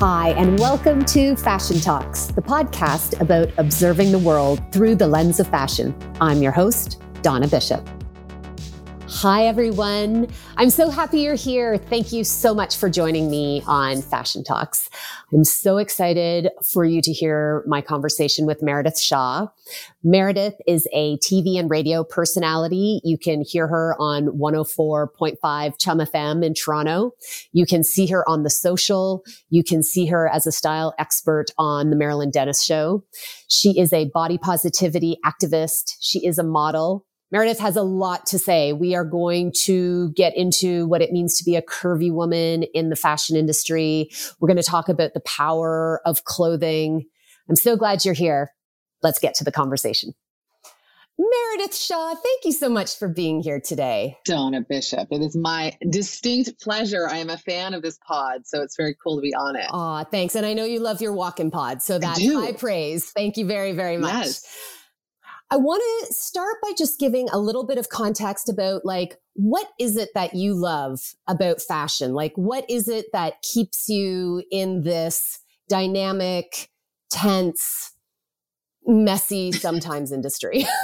Hi, and welcome to Fashion Talks, the podcast about observing the world through the lens of fashion. I'm your host, Donna Bishop. Hi, everyone. I'm so happy you're here. Thank you so much for joining me on Fashion Talks. I'm so excited for you to hear my conversation with Meredith Shaw. Meredith is a TV and radio personality. You can hear her on 104.5 Chum FM in Toronto. You can see her on the social. You can see her as a style expert on the Marilyn Denis show. She is a body positivity activist. She is a model. Meredith has a lot to say. We are going to get into what it means to be a curvy woman in the fashion industry. We're going to talk about the power of clothing. I'm so glad you're here. Let's get to the conversation. Meredith Shaw, thank you so much for being here today. Donna Bishop, it is my distinct pleasure. I am a fan of this pod, so it's very cool to be on it. Aw, thanks. And I know you love your walk-in pod, so that's high praise. Thank you very, very much. Yes. I want to start by just giving a little bit of context about like, what is it that you love about fashion? Like, what is it that keeps you in this dynamic, tense, messy, sometimes industry?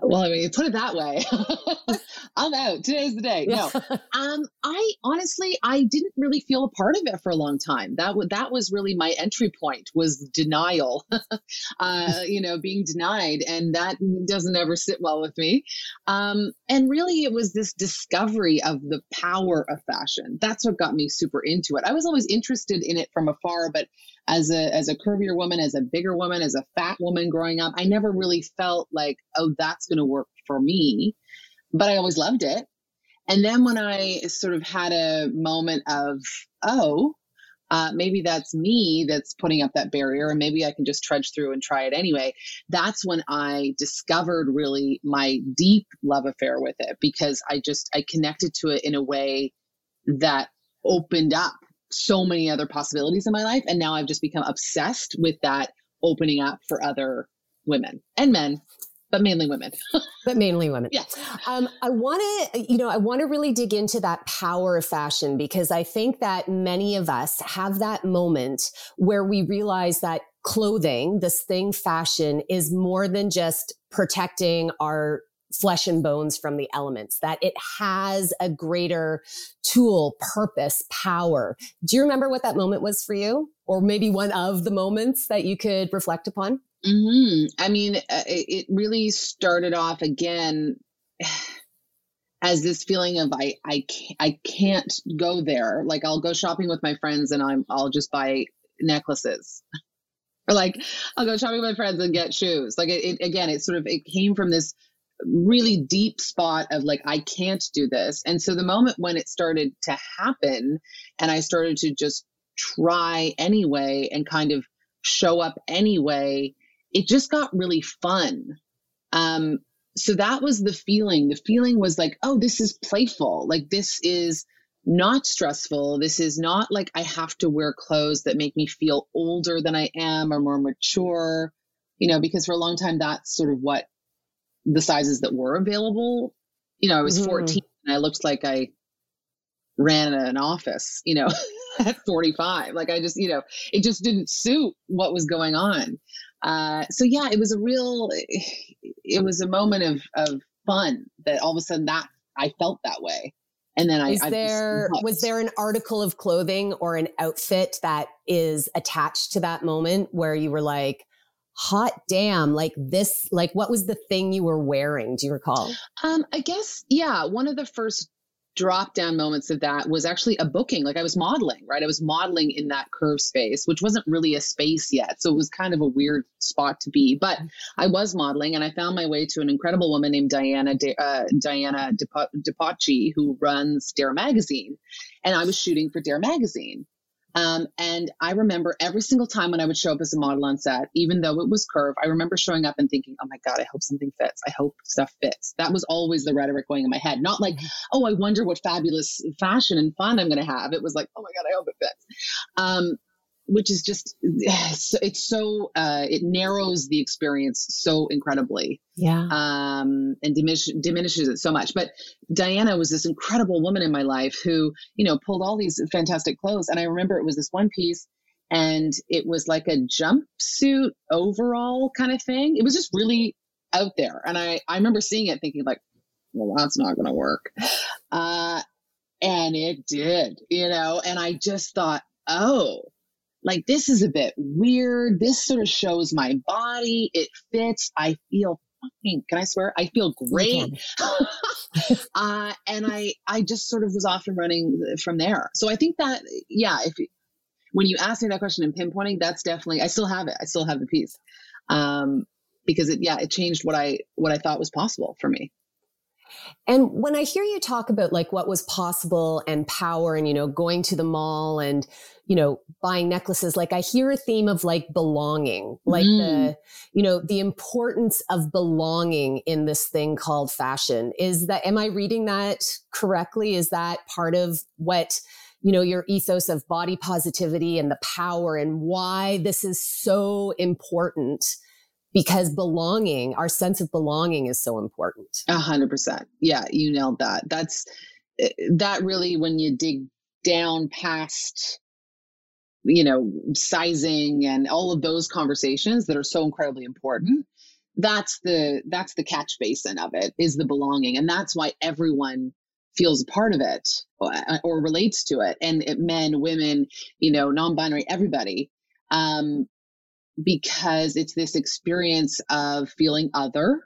well, I mean, you put it that way. I'm out. Today's the day. No, um, I honestly, I didn't really feel a part of it for a long time. That w- that was really my entry point was denial. uh, you know, being denied, and that doesn't ever sit well with me. Um, and really, it was this discovery of the power of fashion. That's what got me super into it. I was always interested in it from afar, but as a as a curvier woman, as a bigger woman, as a fat woman growing up, I never really felt like, oh, that's going to work for me. But I always loved it. And then when I sort of had a moment of, oh, uh, maybe that's me that's putting up that barrier, and maybe I can just trudge through and try it anyway. That's when I discovered really my deep love affair with it because I just I connected to it in a way that opened up so many other possibilities in my life. And now I've just become obsessed with that opening up for other women and men but mainly women. but mainly women. Yes. Um, I want to, you know, I want to really dig into that power of fashion because I think that many of us have that moment where we realize that clothing, this thing, fashion, is more than just protecting our flesh and bones from the elements, that it has a greater tool, purpose, power. Do you remember what that moment was for you? Or maybe one of the moments that you could reflect upon? Mm-hmm. I mean, uh, it really started off again as this feeling of I I can't, I can't go there. Like I'll go shopping with my friends and I'm I'll just buy necklaces. or like I'll go shopping with my friends and get shoes. Like it, it again, it sort of it came from this really deep spot of like I can't do this. And so the moment when it started to happen and I started to just try anyway and kind of show up anyway, it just got really fun. Um so that was the feeling. The feeling was like, oh, this is playful. Like this is not stressful. This is not like I have to wear clothes that make me feel older than I am or more mature, you know, because for a long time that's sort of what the sizes that were available. You know, I was mm-hmm. 14 and I looked like I ran an office, you know, at 45. Like I just, you know, it just didn't suit what was going on. Uh, so yeah, it was a real, it was a moment of, of fun that all of a sudden that I felt that way. And then I, is there, was there an article of clothing or an outfit that is attached to that moment where you were like, hot damn like this like what was the thing you were wearing? Do you recall? Um i guess yeah one of the first drop down moments of that was actually a booking. Like i was modeling right? I was modeling in that curve space which wasn't really a space yet so it was kind of a weird spot to be. But i was modeling and i found my way to an incredible woman named diana De, uh, diana Di Poce who runs dare magazine. And i was shooting for dare magazine um, and I remember every single time when I would show up as a model on set, even though it was curve, I remember showing up and thinking, oh my God, I hope something fits. I hope stuff fits. That was always the rhetoric going in my head. Not like, mm-hmm. oh, I wonder what fabulous fashion and fun I'm going to have. It was like, oh my God, I hope it fits. Um, which is just it's so uh, it narrows the experience so incredibly. Yeah. Um and diminish, diminishes it so much. But diana was this incredible woman in my life who you know pulled all these fantastic clothes. And i remember it was this one piece and it was like a jumpsuit overall kind of thing. It was just really out there. And i i remember seeing it thinking like well that's not going to work. Uh and it did you know? And i just thought oh like this is a bit weird. This sort of shows my body. It fits. I feel fucking, can I swear? I feel great. uh, and I, I just sort of was off and running from there. So I think that, yeah, if when you ask me that question and pinpointing, that's definitely, I still have it. I still have the piece. Um, because it, yeah, it changed what I, what I thought was possible for me. And when I hear you talk about like what was possible and power and, you know, going to the mall and, you know, buying necklaces, like I hear a theme of like belonging, like mm. the, you know, the importance of belonging in this thing called fashion. Is that, am I reading that correctly? Is that part of what, you know, your ethos of body positivity and the power and why this is so important? Because belonging, our sense of belonging is so important. A hundred percent. Yeah, you nailed that. That's eh, that really when you dig down past you know sizing and all of those conversations that are so incredibly important that's the that's the catch basin of it is the belonging and that's why everyone feels a part of it or, uh, or relates to it and it, men women you know non-binary everybody um, because it's this experience of feeling other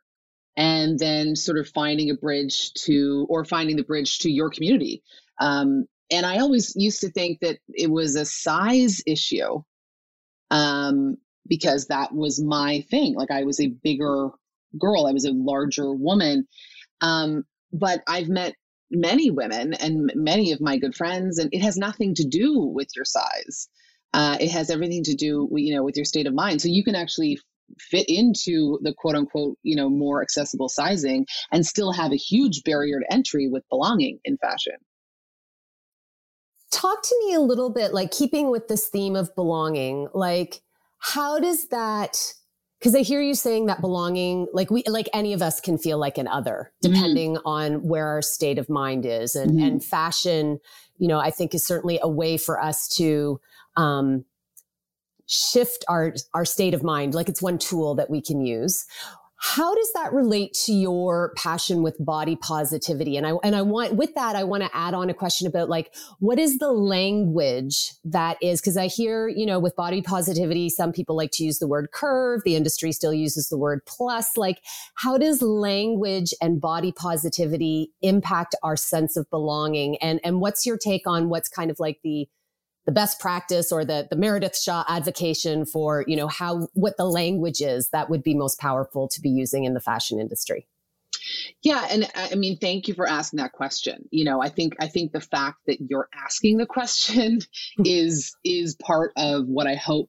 and then sort of finding a bridge to or finding the bridge to your community. Um, and i always used to think that it was a size issue um, because that was my thing. Like i was a bigger girl. I was a larger woman. Um, but i've met many women and many of my good friends and it has nothing to do with your size uh, it has everything to do, you know, with your state of mind. So you can actually fit into the quote unquote, you know, more accessible sizing and still have a huge barrier to entry with belonging in fashion. Talk to me a little bit, like keeping with this theme of belonging, like how does that because I hear you saying that belonging, like we, like any of us can feel like an other, mm-hmm. depending mm-hmm. on where our state of mind is, and mm-hmm. and fashion, you know, I think is certainly a way for us to um, shift our our state of mind like it's one tool that we can use. How does that relate to your passion with body positivity? And i and i want with that i want to add on a question about like what is the language that is because i hear you know with body positivity some people like to use the word curve the industry still uses the word plus. Like how does language and body positivity impact our sense of belonging? And and what's your take on what's kind of like the the best practice or the, the Meredith Shaw advocation for, you know, how, what the language is that would be most powerful to be using in the fashion industry. Yeah, and I mean, thank you for asking that question. You know, I think I think the fact that you're asking the question is is part of what I hope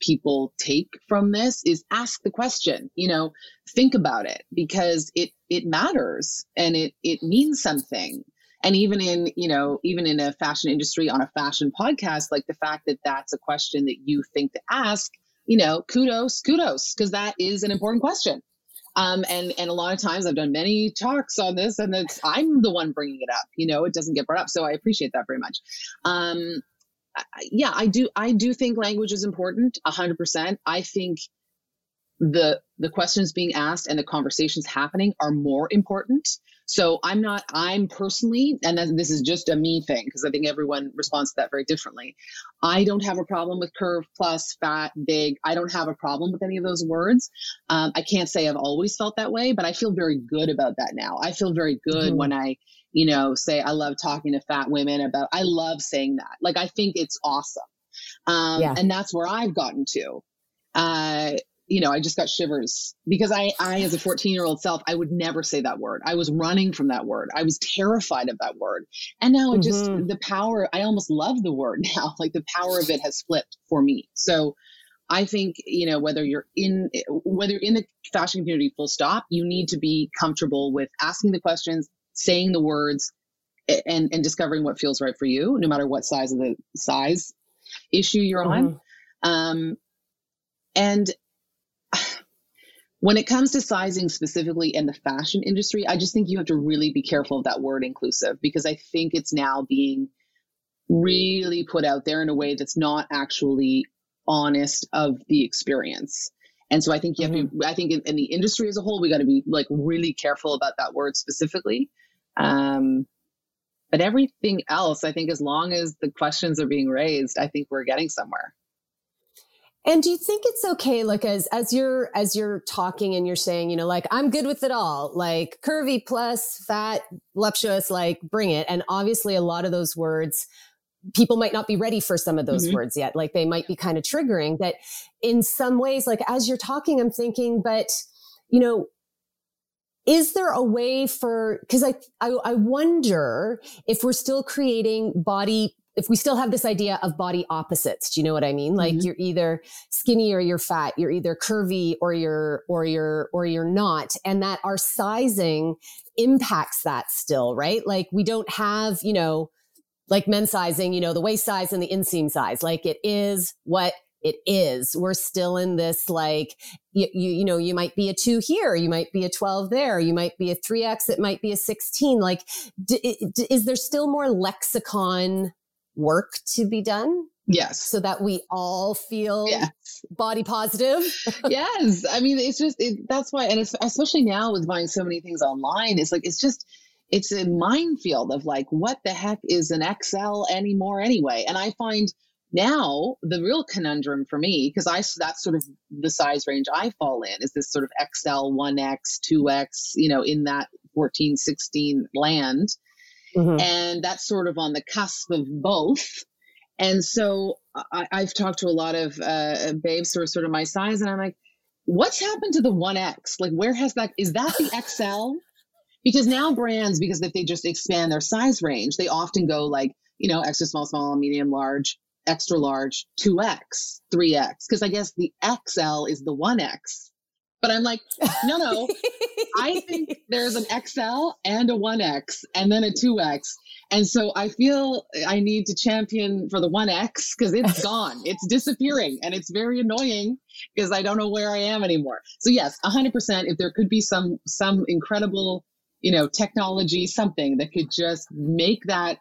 people take from this is ask the question. You know, think about it because it it matters and it it means something and even in you know even in a fashion industry on a fashion podcast like the fact that that's a question that you think to ask you know kudos kudos because that is an important question um, and and a lot of times I've done many talks on this, and it's I'm the one bringing it up. You know, it doesn't get brought up, so I appreciate that very much. Um, yeah, I do. I do think language is important, hundred percent. I think the the questions being asked and the conversations happening are more important so i'm not i'm personally and this is just a me thing because i think everyone responds to that very differently. I don't have a problem with curve plus fat big. I don't have a problem with any of those words. Um, i can't say i've always felt that way but i feel very good about that now. I feel very good mm-hmm. when i you know say i love talking to fat women about i love saying that. Like i think it's awesome. Um, yeah. and that's where i've gotten to. Uh, you know, I just got shivers because I, I, as a 14 year old self, I would never say that word. I was running from that word. I was terrified of that word. And now mm-hmm. just the power, I almost love the word now. Like the power of it has flipped for me. So I think, you know, whether you're in, whether you're in the fashion community full stop, you need to be comfortable with asking the questions, saying the words and, and discovering what feels right for you, no matter what size of the size issue you're on. Mm-hmm Um, and when it comes to sizing specifically in the fashion industry, I just think you have to really be careful of that word inclusive because I think it's now being really put out there in a way that's not actually honest of the experience. And so I think you have mm-hmm. to, I think in, in, the industry as a whole, we got to be like really careful about that word specifically. Um, but everything else, I think as long as the questions are being raised, I think we're getting somewhere. And do you think it's okay, like as as you're as you're talking and you're saying, you know, like I'm good with it all, like curvy plus fat, voluptuous, like bring it. And obviously, a lot of those words, people might not be ready for some of those mm-hmm. words yet. Like they might be kind of triggering. That in some ways, like as you're talking, I'm thinking, but you know, is there a way for because I, I i wonder if we're still creating body if we still have this idea of body opposites do you know what i mean like mm-hmm. you're either skinny or you're fat you're either curvy or you're or you're or you're not and that our sizing impacts that still right like we don't have you know like men's sizing you know the waist size and the inseam size like it is what it is. We're still in this like you, you, you know you might be a two here, you might be a twelve there, you might be a three x, it might be a sixteen. Like, d- d- is there still more lexicon work to be done? Yes. So that we all feel yes. body positive. yes. I mean, it's just, it, that's why, and especially now with buying so many things online, it's like, it's just, it's a minefield of like, what the heck is an XL anymore anyway? And I find now the real conundrum for me, because I, that's sort of the size range I fall in is this sort of XL, 1X, 2X, you know, in that 14, 16 land. Mm-hmm. And that's sort of on the cusp of both. And so I, have talked to a lot of uh, babes who are sort of my size, and I'm like, what's happened to the 1X? Like, where has that, is that the XL? Because now brands, because if they just expand their size range, they often go like, you know, extra small, small, medium, large, extra large, 2X, 3X. Because I guess the XL is the 1X. But I'm like, no, no. I think there's an XL and a 1X and then a 2X. And so I feel I need to champion for the 1X because it's gone. it's disappearing and it's very annoying because I don't know where I am anymore. So yes, 100% if there could be some some incredible, you know, technology something that could just make that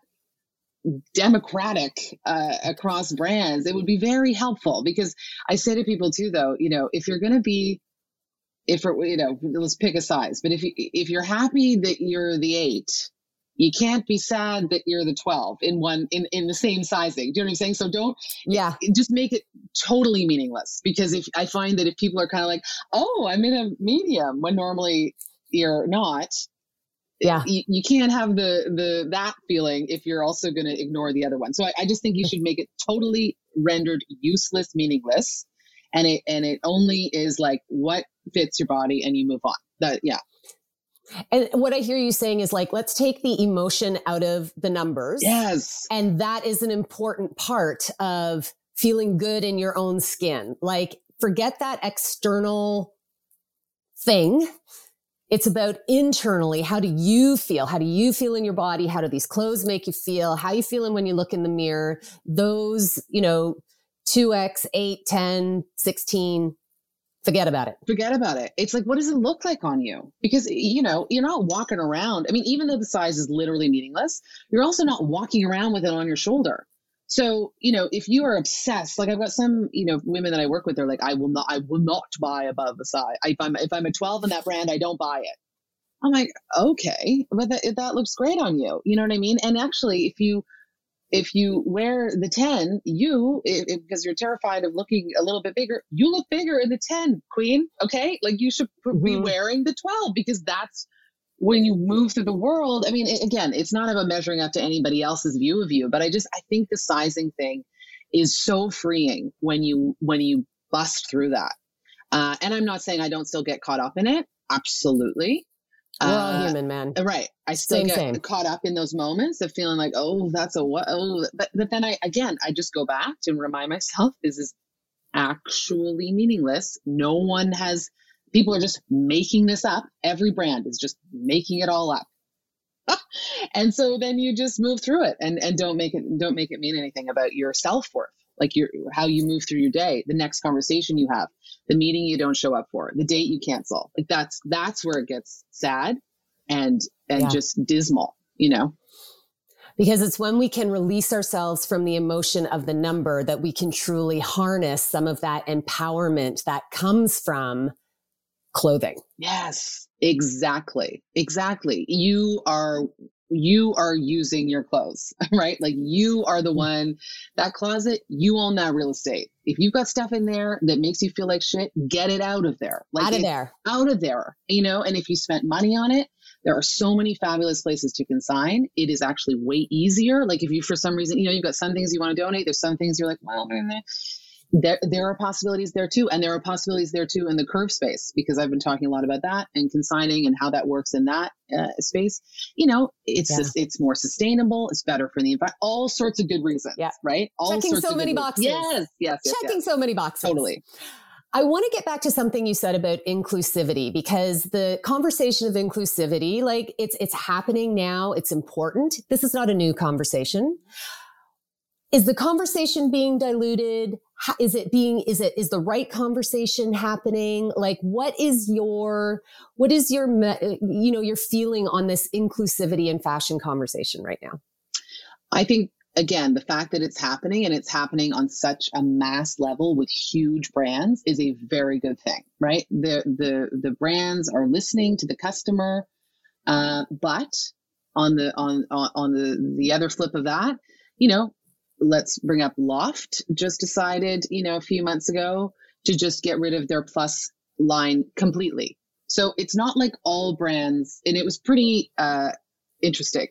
democratic uh, across brands, it would be very helpful because I say to people too though, you know, if you're going to be if it, you know, let's pick a size. But if you, if you're happy that you're the eight, you can't be sad that you're the 12 in one in, in the same sizing. Do you know what I'm saying? So don't yeah just make it totally meaningless because if I find that if people are kind of like, oh, I'm in a medium when normally you're not, yeah you, you can't have the the that feeling if you're also going to ignore the other one. So I, I just think you should make it totally rendered useless, meaningless and it and it only is like what fits your body and you move on that yeah and what I hear you saying is like, let's take the emotion out of the numbers. Yes. And that is an important part of feeling good in your own skin. Like, forget that external thing. It's about internally. How do you feel? How do you feel in your body? How do these clothes make you feel? How are you feeling when you look in the mirror? Those, you know, 2x, 8, 10, 16, forget about it. Forget about it. It's like, what does it look like on you? Because, you know, you're not walking around. I mean, even though the size is literally meaningless, you're also not walking around with it on your shoulder. So, you know, if you are obsessed, like I've got some, you know, women that I work with, they're like, I will not, I will not buy above the size. If I'm, if I'm a 12 in that brand, I don't buy it. I'm like, okay, but that, that looks great on you. You know what I mean? And actually, if you, if you wear the 10, you, because you're terrified of looking a little bit bigger, you look bigger in the 10, queen. Okay. Like you should mm-hmm. be wearing the 12 because that's when you move through the world. I mean, it, again, it's not about measuring up to anybody else's view of you, but I just, I think the sizing thing is so freeing when you, when you bust through that. Uh, and I'm not saying I don't still get caught up in it. Absolutely. We're all uh, human, man. Right. I still same, get same. caught up in those moments of feeling like, oh, that's a what? Oh, but but then I again, I just go back and remind myself this is actually meaningless. No one has. People are just making this up. Every brand is just making it all up. and so then you just move through it and and don't make it don't make it mean anything about your self worth. Like your how you move through your day, the next conversation you have, the meeting you don't show up for, the date you cancel. Like that's that's where it gets sad and and yeah. just dismal, you know because it's when we can release ourselves from the emotion of the number that we can truly harness some of that empowerment that comes from clothing. Yes, exactly. Exactly. You are you are using your clothes, right? Like you are the mm-hmm. one that closet, you own that real estate. If you've got stuff in there that makes you feel like shit, get it out of there. Like out of there. Out of there. You know, and if you spent money on it, there are so many fabulous places to consign. It is actually way easier. Like if you, for some reason, you know, you've got some things you want to donate. There's some things you're like, well, there, there are possibilities there too. And there are possibilities there too in the curve space because I've been talking a lot about that and consigning and how that works in that uh, space. You know, it's yeah. just, it's more sustainable. It's better for the environment. All sorts of good reasons, yeah. right? All Checking so many boxes. Yes, yes, yes Checking yes. so many boxes. Totally. I want to get back to something you said about inclusivity because the conversation of inclusivity, like it's it's happening now, it's important. This is not a new conversation. Is the conversation being diluted? Is it being is it is the right conversation happening? Like what is your what is your you know your feeling on this inclusivity and fashion conversation right now? I think again, the fact that it's happening and it's happening on such a mass level with huge brands is a very good thing, right? The the the brands are listening to the customer, uh, but on the on on the the other flip of that, you know, let's bring up Loft. Just decided, you know, a few months ago to just get rid of their plus line completely. So it's not like all brands, and it was pretty uh, interesting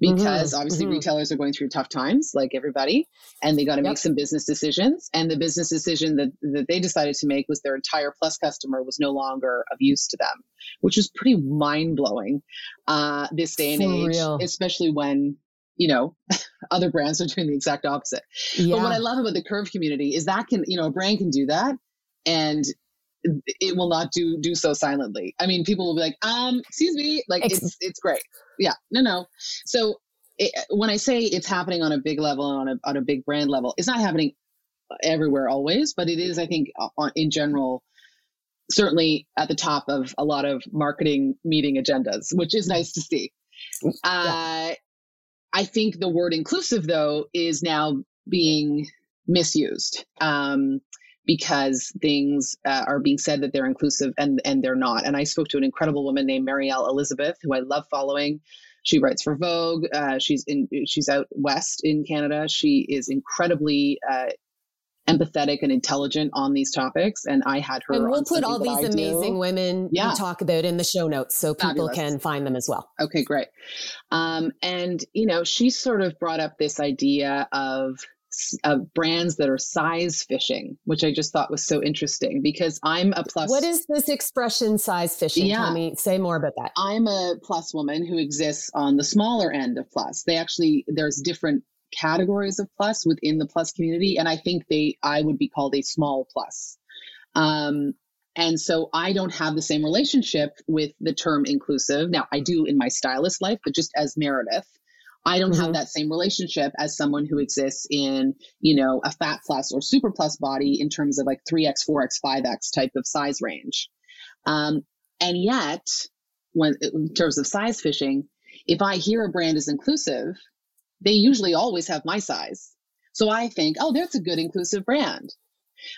because mm-hmm. obviously mm-hmm. retailers are going through tough times like everybody and they got to yep. make some business decisions and the business decision that, that they decided to make was their entire plus customer was no longer of use to them which was pretty mind-blowing uh, this day and For age real. especially when you know other brands are doing the exact opposite yeah. but what i love about the curve community is that can you know a brand can do that and it will not do do so silently. I mean, people will be like, um, excuse me, like it's it's great. Yeah, no, no. So it, when I say it's happening on a big level and on a on a big brand level, it's not happening everywhere always, but it is, I think, on, in general, certainly at the top of a lot of marketing meeting agendas, which is nice to see. Yeah. Uh, I think the word inclusive, though, is now being misused. Um, because things uh, are being said that they're inclusive and and they're not. And I spoke to an incredible woman named Marielle Elizabeth, who I love following. She writes for Vogue. Uh, she's in she's out west in Canada. She is incredibly uh, empathetic and intelligent on these topics. And I had her. And we'll put all these amazing do. women yeah. talk about in the show notes so people Fabulous. can find them as well. Okay, great. Um, and you know, she sort of brought up this idea of uh, brands that are size fishing, which I just thought was so interesting because I'm a plus. What is this expression, size fishing? Yeah. Tell me, say more about that. I'm a plus woman who exists on the smaller end of plus. They actually, there's different categories of plus within the plus community. And I think they, I would be called a small plus. Um, and so I don't have the same relationship with the term inclusive. Now I do in my stylist life, but just as Meredith, I don't mm-hmm. have that same relationship as someone who exists in, you know, a fat plus or super plus body in terms of like 3x, 4x, 5x type of size range. Um, and yet, when in terms of size fishing, if I hear a brand is inclusive, they usually always have my size. So I think, oh, that's a good inclusive brand.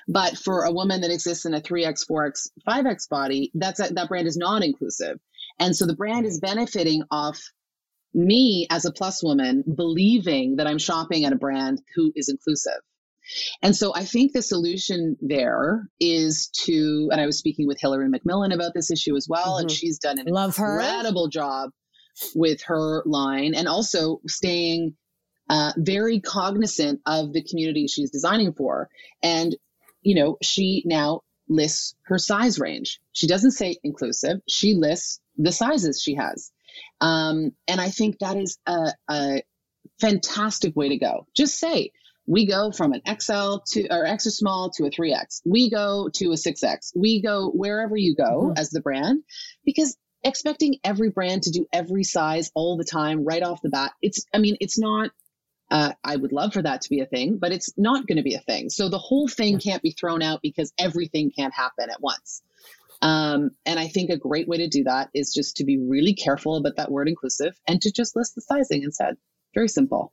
But for a woman that exists in a 3x, 4x, 5x body, that's a, that brand is not inclusive. And so the brand is benefiting off me as a plus woman believing that I'm shopping at a brand who is inclusive. And so I think the solution there is to, and I was speaking with Hilary MacMillan about this issue as well, mm-hmm. and she's done an Love incredible her. job with her line and also staying uh, very cognizant of the community she's designing for. And, you know, she now lists her size range. She doesn't say inclusive, she lists the sizes she has. Um, and I think that is a, a fantastic way to go. Just say, we go from an XL to or extra small to a 3X. We go to a 6X. We go wherever you go mm-hmm. as the brand because expecting every brand to do every size all the time right off the bat, it's I mean, it's not Uh, I would love for that to be a thing, but it's not going to be a thing. So the whole thing can't be thrown out because everything can't happen at once. Um, and I think a great way to do that is just to be really careful about that word inclusive and to just list the sizing instead. Very simple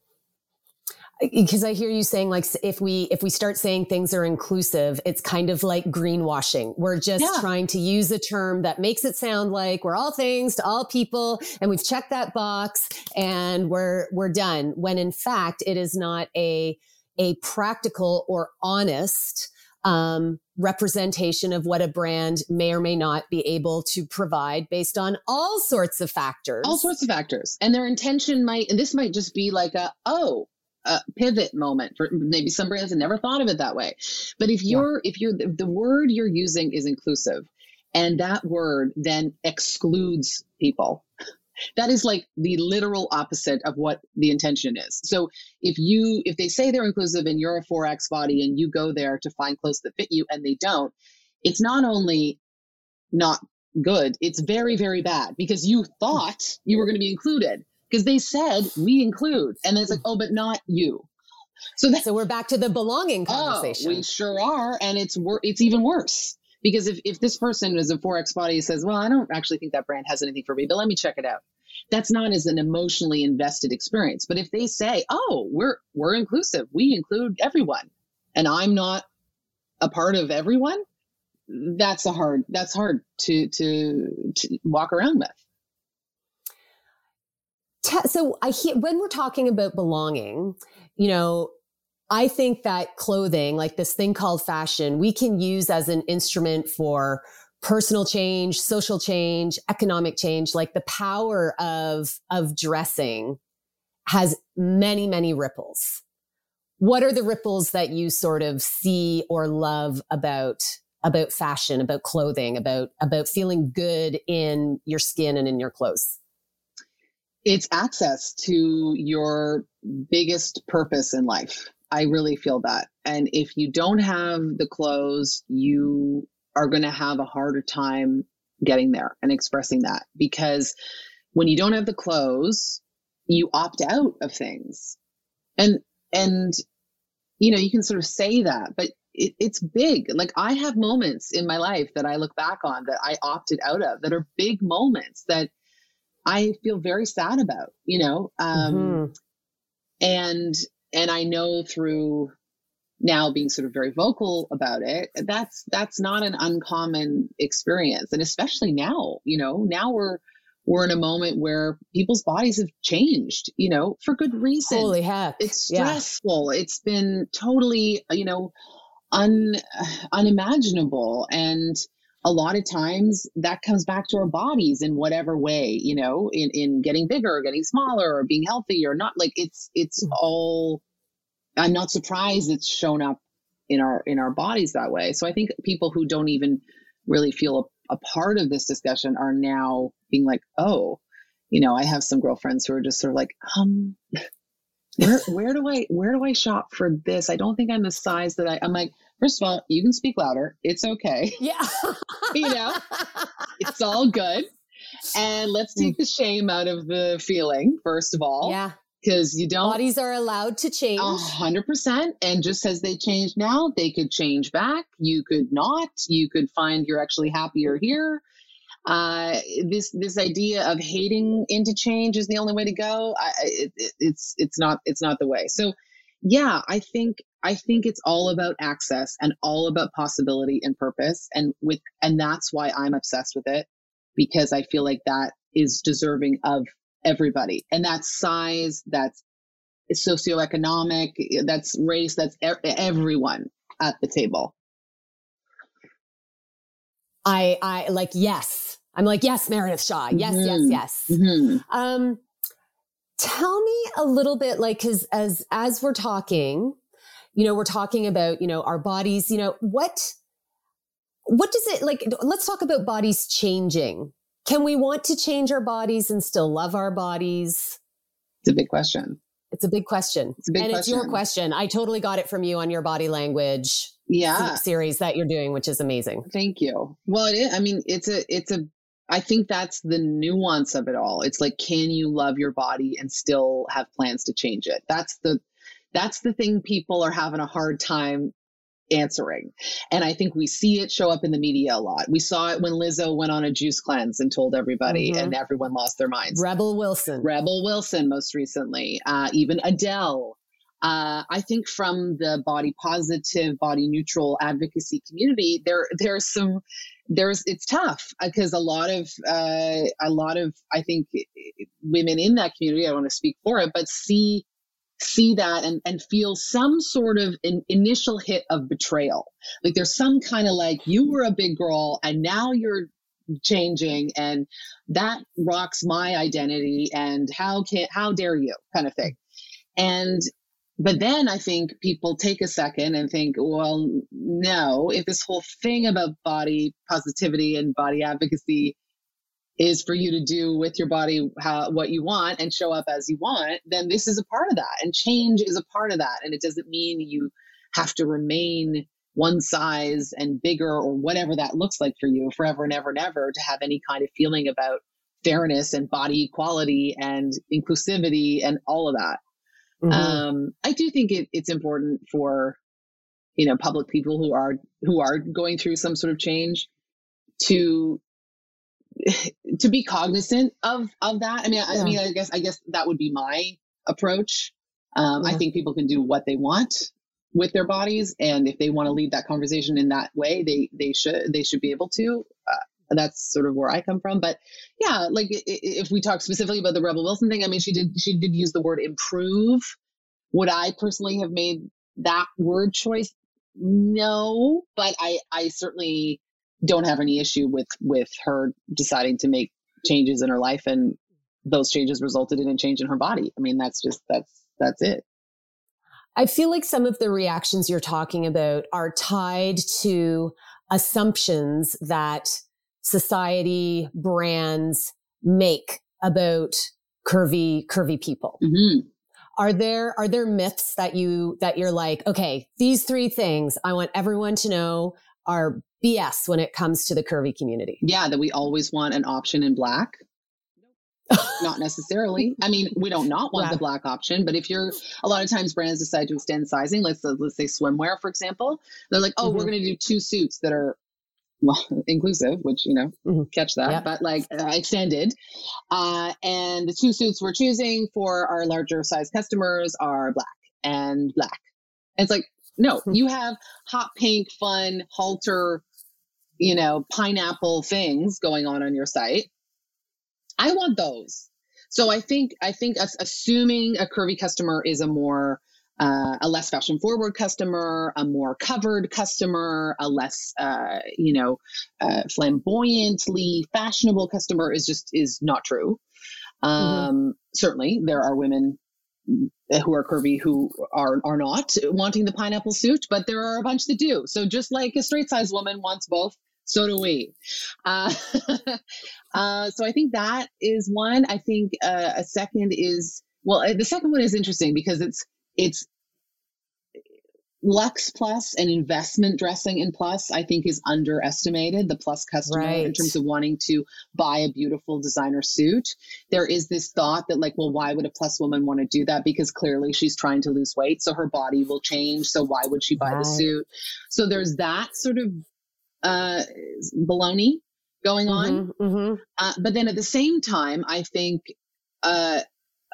because I hear you saying like if we if we start saying things are inclusive, it's kind of like greenwashing. We're just yeah. trying to use a term that makes it sound like we're all things to all people and we've checked that box and we're we're done. When in fact it is not a a practical or honest um, representation of what a brand may or may not be able to provide based on all sorts of factors. All sorts of factors. And their intention might, and this might just be like a, oh, a pivot moment for maybe some brands have never thought of it that way. But if you're yeah. if you're the word you're using is inclusive and that word then excludes people that is like the literal opposite of what the intention is so if you if they say they're inclusive and you're a 4x body and you go there to find clothes that fit you and they don't it's not only not good it's very very bad because you thought you were going to be included because they said we include, and it's like, oh, but not you. So that, so we're back to the belonging conversation. Oh, we sure are, and it's wor- it's even worse because if if this person is a 4x body says, well, I don't actually think that brand has anything for me, but let me check it out. That's not as an emotionally invested experience. But if they say, oh, we're we're inclusive, we include everyone, and I'm not a part of everyone, that's a hard that's hard to to to walk around with so I when we're talking about belonging, you know, I think that clothing, like this thing called fashion, we can use as an instrument for personal change, social change, economic change. Like the power of, of dressing has many, many ripples. What are the ripples that you sort of see or love about about fashion, about clothing, about about feeling good in your skin and in your clothes? It's access to your biggest purpose in life. I really feel that. And if you don't have the clothes, you are going to have a harder time getting there and expressing that because when you don't have the clothes, you opt out of things. And, and, you know, you can sort of say that, but it, it's big. Like I have moments in my life that I look back on that I opted out of that are big moments that I feel very sad about, you know. Um, mm-hmm. And and I know through now being sort of very vocal about it, that's that's not an uncommon experience, and especially now, you know, now we're we're in a moment where people's bodies have changed, you know, for good reason. Holy heck! It's stressful. Yeah. It's been totally, you know, un unimaginable and a lot of times that comes back to our bodies in whatever way, you know, in, in getting bigger or getting smaller or being healthy or not. Like it's it's mm. all I'm not surprised it's shown up in our in our bodies that way. So I think people who don't even really feel a, a part of this discussion are now being like, oh, you know, I have some girlfriends who are just sort of like, um, where where do I where do I shop for this? I don't think I'm the size that I I'm like, First of all, you can speak louder. It's okay. Yeah. you know, it's all good. And let's take the shame out of the feeling, first of all. Yeah. Because you don't. Bodies are allowed to change. A hundred percent. And just as they change now, they could change back. You could not. You could find you're actually happier here. Uh, this this idea of hating into change is the only way to go. I, it, it, it's it's not it's not the way. So yeah, I think I think it's all about access and all about possibility and purpose and with and that's why I'm obsessed with it because I feel like that is deserving of everybody. And that's size, that's socioeconomic, that's race, that's er- everyone at the table. I I like yes. I'm like yes, Meredith Shaw. Yes, mm-hmm. yes, yes. Mm-hmm. Um tell me a little bit like cuz as as we're talking, you know, we're talking about, you know, our bodies, you know, what, what does it like? Let's talk about bodies changing. Can we want to change our bodies and still love our bodies? It's a big question. It's a big question. It's a big and question. it's your question. I totally got it from you on your body language yeah. series that you're doing, which is amazing. Thank you. Well, it is. I mean, it's a, it's a, I think that's the nuance of it all. It's like, can you love your body and still have plans to change it? That's the that's the thing people are having a hard time answering. And I think we see it show up in the media a lot. We saw it when Lizzo went on a juice cleanse and told everybody, mm-hmm. and everyone lost their minds. Rebel Wilson. Rebel Wilson, most recently. Uh, even Adele. Uh, I think from the body positive, body neutral advocacy community, there there's some there's it's tough because uh, a lot of uh, a lot of I think women in that community. I don't want to speak for it, but see see that and, and feel some sort of an initial hit of betrayal. Like there's some kind of like, you were a big girl and now you're changing and that rocks my identity and how can how dare you kind of thing and but then i think people take a second and think well no if this whole thing about body positivity and body advocacy is for you to do with your body how, what you want and show up as you want, then this is a part of that. And change is a part of that. And it doesn't mean you have to remain one size and bigger or whatever that looks like for you forever and ever and ever to have any kind of feeling about fairness and body equality and inclusivity and all of that. Mm-hmm. Um, I do think it, it's important for you know public people who are who are going through some sort of change to to be cognizant of of that. I mean, I, yeah. I, mean, I guess I guess that would be my approach. Um, yeah. I think people can do what they want with their bodies, and if they want to lead that conversation in that way, they they should they should be able to. Uh, that's sort of where I come from. But yeah, like if we talk specifically about the Rebel Wilson thing, I mean, she did she did use the word improve. Would I personally have made that word choice? No, but I I certainly don't have any issue with with her deciding to make changes in her life and those changes resulted in a change in her body. I mean, that's just that's that's it. I feel like some of the reactions you're talking about are tied to assumptions that society brands make about curvy curvy people. Mm-hmm. Are there are there myths that you that you're like, okay, these three things I want everyone to know are BS when it comes to the curvy community. Yeah, that we always want an option in black. not necessarily. I mean, we don't not want yeah. the black option, but if you're a lot of times brands decide to extend sizing, let's let's say swimwear, for example, they're like, oh, mm-hmm. we're going to do two suits that are well inclusive, which you know mm-hmm. catch that, yep. but like uh, extended. Uh, and the two suits we're choosing for our larger size customers are black and black. And it's like, no, you have hot pink, fun, halter, you know, pineapple things going on on your site. I want those. So I think I think assuming a curvy customer is a more uh, a less fashion forward customer, a more covered customer, a less uh, you know uh, flamboyantly fashionable customer is just is not true. Mm-hmm. Um, mm-hmm. Certainly, there are women who are curvy who are are not wanting the pineapple suit, but there are a bunch that do. So just like a straight size woman wants both, so do we. Uh, uh, so I think that is one. I think uh, a second is well, uh, the second one is interesting because it's it's Luxe Plus and investment dressing in Plus, I think, is underestimated. The Plus customer right. in terms of wanting to buy a beautiful designer suit. There is this thought that, like, well, why would a Plus woman want to do that? Because clearly she's trying to lose weight, so her body will change. So why would she buy right. the suit? So there's that sort of uh, baloney going on. Mm-hmm, mm-hmm. Uh, but then at the same time, I think uh,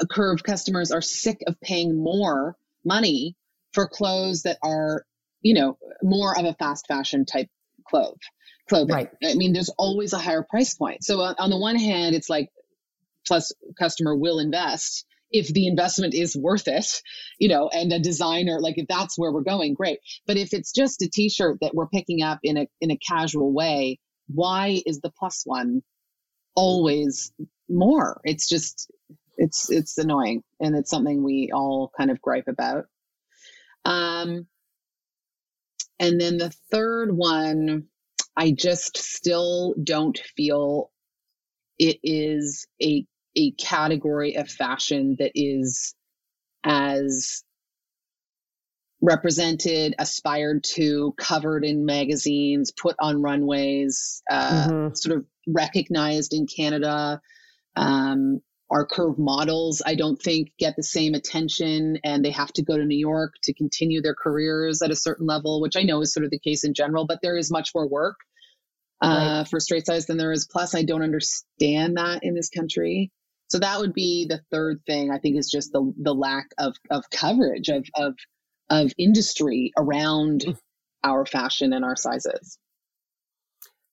curve customers are sick of paying more money for clothes that are, you know, more of a fast fashion type clothes. Clothing. Right. I mean, there's always a higher price point. So uh, on the one hand, it's like plus customer will invest if the investment is worth it, you know, and a designer, like if that's where we're going, great. But if it's just a t-shirt that we're picking up in a in a casual way, why is the plus one always more? It's just it's it's annoying and it's something we all kind of gripe about. Um and then the third one, I just still don't feel it is a a category of fashion that is as represented, aspired to, covered in magazines, put on runways, uh, mm-hmm. sort of recognized in Canada. Um, our curve models, I don't think, get the same attention and they have to go to New York to continue their careers at a certain level, which I know is sort of the case in general, but there is much more work uh, right. for straight size than there is plus. I don't understand that in this country. So that would be the third thing I think is just the the lack of of coverage of of of industry around mm. our fashion and our sizes.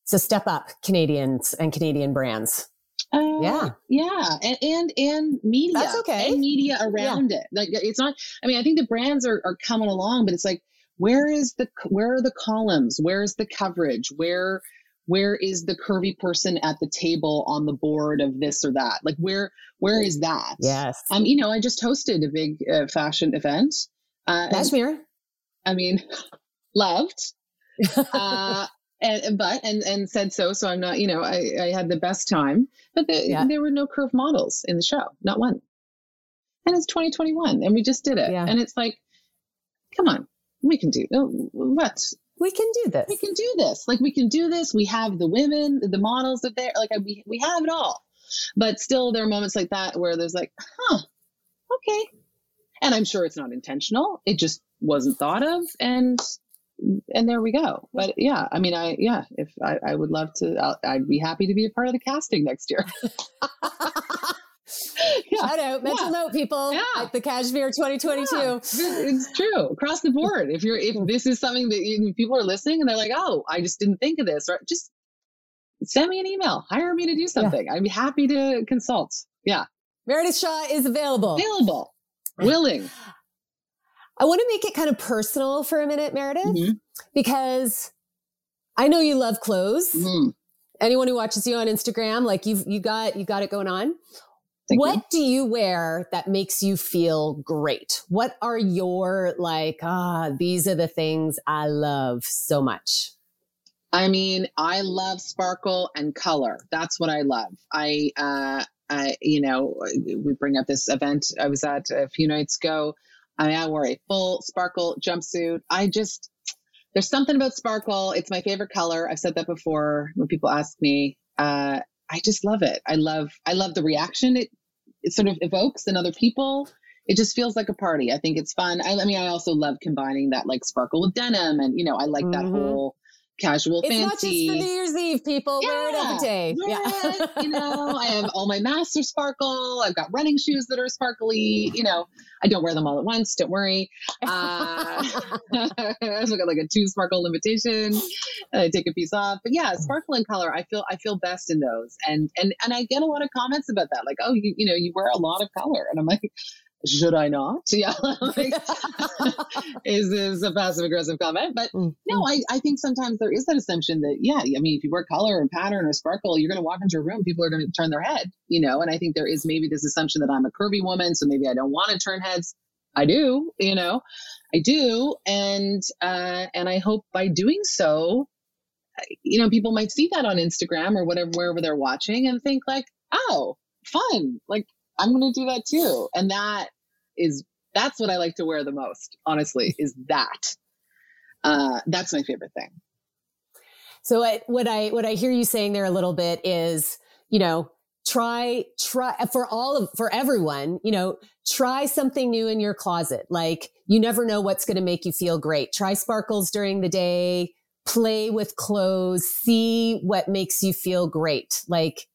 So step up Canadians and Canadian brands. Uh, yeah, yeah, and and and media. That's okay. And media around yeah. it. Like it's not. I mean, I think the brands are are coming along, but it's like, where is the where are the columns? Where's the coverage? Where where is the curvy person at the table on the board of this or that? Like where where is that? Yes. Um, you know, I just hosted a big uh, fashion event. Uh, Kashmir. I mean, loved. uh, and but and and said so. So I'm not, you know, I I had the best time, but the, yeah. there were no curve models in the show, not one. And it's 2021, and we just did it, yeah. and it's like, come on, we can do oh, what we can do this. We can do this. Like we can do this. We have the women, the models that they're like we we have it all. But still there are moments like that where there's like, huh, okay. And I'm sure it's not intentional. It just wasn't thought of and and there we go. But yeah, I mean, I yeah, if I, I would love to, i would be happy to be a part of the casting next year. yeah. Shout out, mental yeah. note, people. Yeah. Like the Kashmir 2022. Yeah. It's true across the board. If you're, if this is something that you, people are listening and they're like, oh, I just didn't think of this, or just send me an email, hire me to do something. Yeah. I'd be happy to consult. Yeah. Meredith Shaw is available. Available. Willing. I want to make it kind of personal for a minute, Meredith, mm-hmm. because I know you love clothes. Mm-hmm. Anyone who watches you on Instagram, like you've you got you got it going on. Thank what you. do you wear that makes you feel great? What are your like, ah, these are the things I love so much? I mean, I love sparkle and color. That's what I love. I, uh, I, you know, we bring up this event I was at a few nights ago. I mean, I wore a full sparkle jumpsuit. I just, there's something about sparkle. It's my favorite color. I've said that before when people ask me. Uh, I just love it. I love, I love the reaction it it sort of evokes in other people. It just feels like a party. I think it's fun. I, I mean, I also love combining that like sparkle with denim, and you know, I like mm-hmm. that whole casual it's fancy. It's not just for New Year's Eve, people. Yeah. Wear it every day. Yeah. you know, I have all my masks are sparkle. I've got running shoes that are sparkly. You know, I don't wear them all at once. Don't worry. Uh, I've got like a two sparkle limitation. I take a piece off, but yeah, sparkle and color. I feel I feel best in those, and and and I get a lot of comments about that, like, oh, you you know, you wear a lot of color, and I'm like, should I not? Yeah. like, is this a passive aggressive comment? But mm, no, mm. I, I think sometimes there is that assumption that, yeah, I mean, if you wear color and pattern or sparkle, you're going to walk into a room, people are going to turn their head, you know? And I think there is maybe this assumption that I'm a curvy woman, so maybe I don't want to turn heads. I do, you know, I do. And, uh, and I hope by doing so, you know, people might see that on Instagram or whatever, wherever they're watching and think like, oh, fun. Like I'm going to do that too. And that is, that's what I like to wear the most, honestly, is that. Uh, that's my favorite thing. So what, what I, what I hear you saying there a little bit is, you know, try, try for all of, for everyone, you know, try something new in your closet. Like you never know what's going to make you feel great. Try sparkles during the day, play with clothes, see what makes you feel great. Like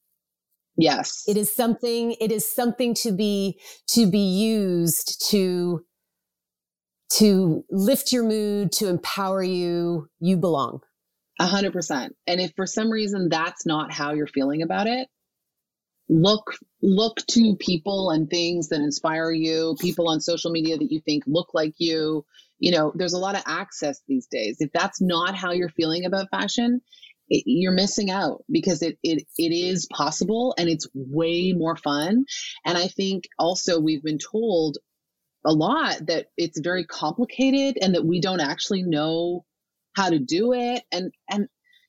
Yes. It is something, it is something to be, to be used to, to lift your mood, to empower you. You belong. A hundred percent. And if for some reason that's not how you're feeling about it, look, look to people and things that inspire you, people on social media that you think look like you. You know, there's a lot of access these days. If that's not how you're feeling about fashion, it, you're missing out because it, it it is possible and it's way more fun. And I think also we've been told a lot that it's very complicated and that we don't actually know how to do it. And and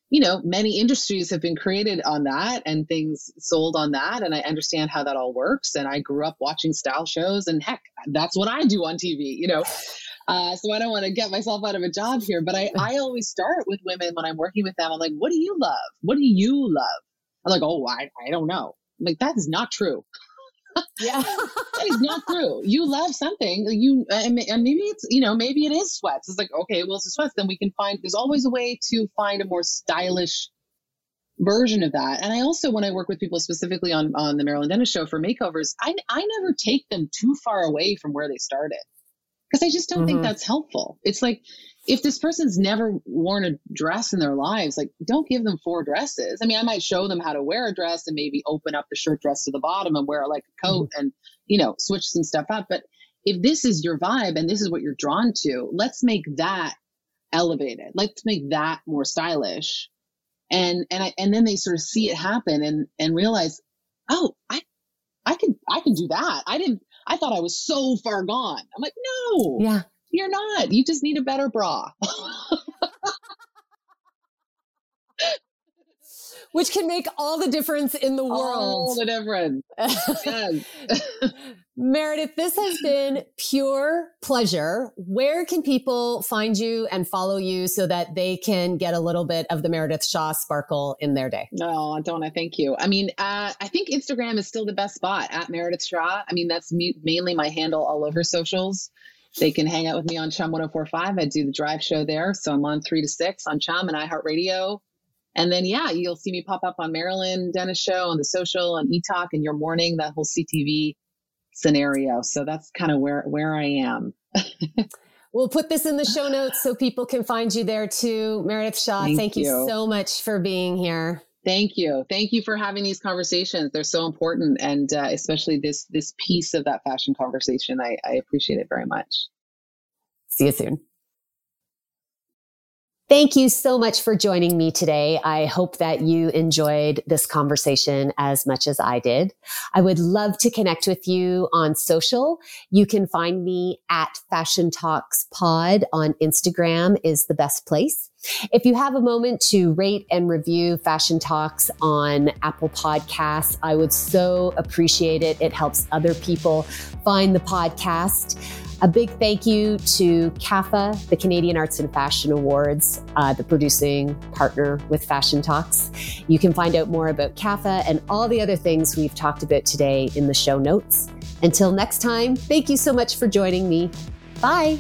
you know, many industries have been created on that and things sold on that. And I understand how that all works. And I grew up watching style shows and heck, that's what I do on TV, you know. Uh, so I don't want to get myself out of a job here, but I, I always start with women when I'm working with them. I'm like, what do you love? What do you love? I'm like, oh, I, I don't know. I'm like, that is not true. Yeah. that is not true. You love something. You and maybe it's you know maybe it is sweats. It's like okay, well it's sweats. Then we can find. There's always a way to find a more stylish version of that. And I also, when I work with people specifically on on the Marilyn Denis show for makeovers, I I never take them too far away from where they started because I just don't mm-hmm. think that's helpful. It's like if this person's never worn a dress in their lives, like don't give them four dresses. I mean, I might show them how to wear a dress and maybe open up the shirt dress to the bottom and wear like a coat mm-hmm. and you know switch some stuff up. But if this is your vibe and this is what you're drawn to, let's make that elevated. Let's make that more stylish and and I, and then they sort of see it happen and and realize oh i i can i can do that i didn't i thought i was so far gone. I'm like no yeah. you're not. You just need a better bra. Which can make all the difference in the world. All the difference. Meredith, this has been pure pleasure. Where can people find you and follow you so that they can get a little bit of the Meredith Shaw sparkle in their day? No, Donna, thank you. I mean, uh, I think Instagram is still the best spot at Meredith Shaw. I mean, that's me- mainly my handle all over socials. They can hang out with me on Chum 1045. I do the drive show there. So I'm on three to six on Chum and iHeartRadio. And then, yeah, you'll see me pop up on Marilyn Denis Show on the social and eTalk in your morning, that whole CTV scenario. So that's kind of where where I am. we'll put this in the show notes so people can find you there too. Meredith Shaw, thank, thank you. you so much for being here. Thank you. Thank you for having these conversations. They're so important, and uh, especially this this piece of that fashion conversation. I, I appreciate it very much. See you soon. Thank you so much for joining me today. I hope that you enjoyed this conversation as much as I did. I would love to connect with you on social. You can find me at Fashion Talks Pod on Instagram is the best place. If you have a moment to rate and review Fashion Talks on Apple Podcasts, I would so appreciate it. It helps other people find the podcast. A big thank you to CAFA, the Canadian Arts and Fashion Awards, uh, the producing partner with Fashion Talks. You can find out more about CAFA and all the other things we've talked about today in the show notes. Until next time, thank you so much for joining me. Bye.